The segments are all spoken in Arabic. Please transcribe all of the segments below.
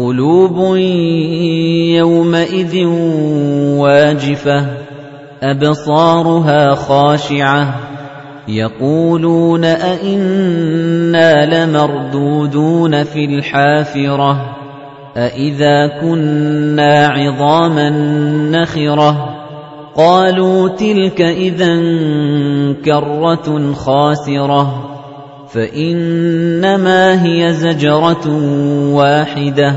قُلُوبٌ يَوْمَئِذٍ وَاجِفَةٌ أَبْصَارُهَا خَاشِعَةٌ. يَقُولُونَ أَإِنَّا لَمَرْدُودُونَ فِي الْحَافِرَةِ أَإِذَا كُنَّا عِظَامًا نَّخِرَةً. قَالُوا تِلْكَ إِذًا كَرَّةٌ خَاسِرَةٌ. فَإِنَّمَا هِيَ زَجْرَةٌ وَاحِدَةٌ.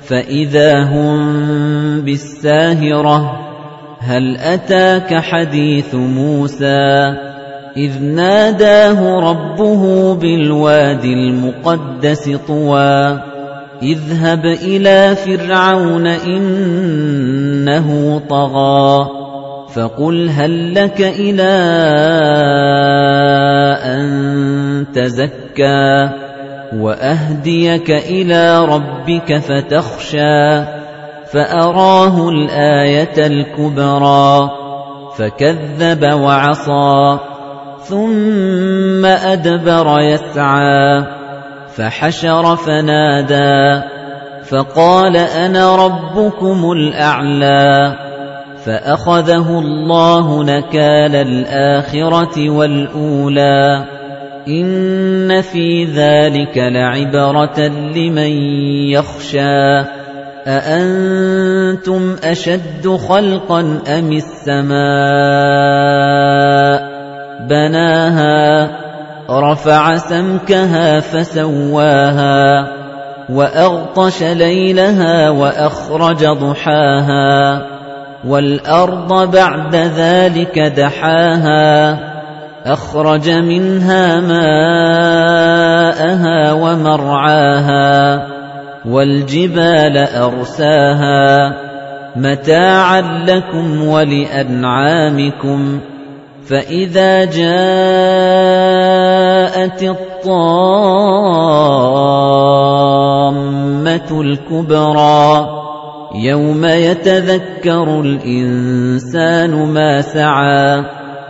فَإِذَا هُم بِالسَّاهِرَةِ هَلْ أَتَاكَ حَدِيثُ مُوسَىٰ؟ إِذْ نَادَاهُ رَبُّهُ بِالْوَادِ الْمُقَدَّسِ طُوًى. اذْهَبْ إِلَىٰ فِرْعَوْنَ إِنَّهُ طَغَىٰ فَقُلْ هَل لَّكَ إِلَىٰ تَزَكَّىٰ وَأَهْدِيَكَ إِلَىٰ رَبِّكَ فَتَخْشَىٰ فَأَرَاهُ الْآيَةَ الْكُبْرَىٰ فَكَذَّبَ وَعَصَىٰ ثُمَّ أَدْبَرَ يَسْعَىٰ فَحَشَرَ فَنَادَىٰ فَقَالَ أَنَا رَبُّكُمُ الْأَعْلَىٰ فَأَخَذَهُ اللَّهُ نَكَالَ الْآخِرَةِ وَالْأُولَىٰ إِنَّ فِي ذَلِكَ لَعِبْرَةً لِّمَن يَخْشَىٰ أَأَنتُمْ أَشَدُّ خَلْقًا أَمِ السَّمَاءُ بَنَاهَا رَفَعَ سَمْكَهَا فَسَوَّاهَا وَأَغْطَشَ لَيْلَهَا وَأَخْرَجَ ضُحَاهَا وَالْأَرْضَ بَعْدَ ذَلِكَ دَحَاهَا أَخْرَجَ مِنْهَا مَاءَهَا وَمَرْعَاهَا وَالْجِبَالَ أَرْسَاهَا مَتَاعًا لَّكُمْ وَلِأَنْعَامِكُمْ فَإِذَا جَاءَتِ الطَّامَّةُ الْكُبْرَىٰ يَوْمَ يَتَذَكَّرُ الْإِنسَانُ مَا سَعَىٰ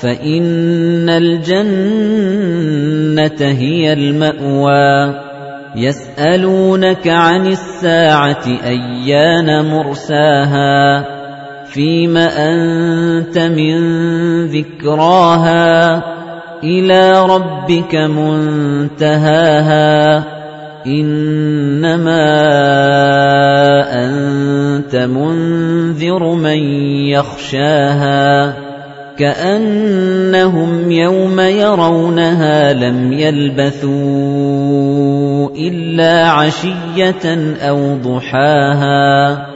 فَإِنَّ الْجَنَّةَ هِيَ الْمَأْوَىٰ. يَسْأَلُونَكَ عَنِ السَّاعَةِ أَيَّانَ مُرْسَاهَا. فِيمَ أَنتَ مِن ذِكْرَاهَا؟ إِلَىٰ رَبِّكَ مُنتَهَاهَا. إِنَّمَا أَنتَ مُنذِرُ مَن يَخْشَاهَا. كَأَنَّهُمْ يَوْمَ يَرَوْنَهَا لَمْ يَلْبَثُوا إِلَّا عَشِيَّةً أَوْ ضُحَاهَا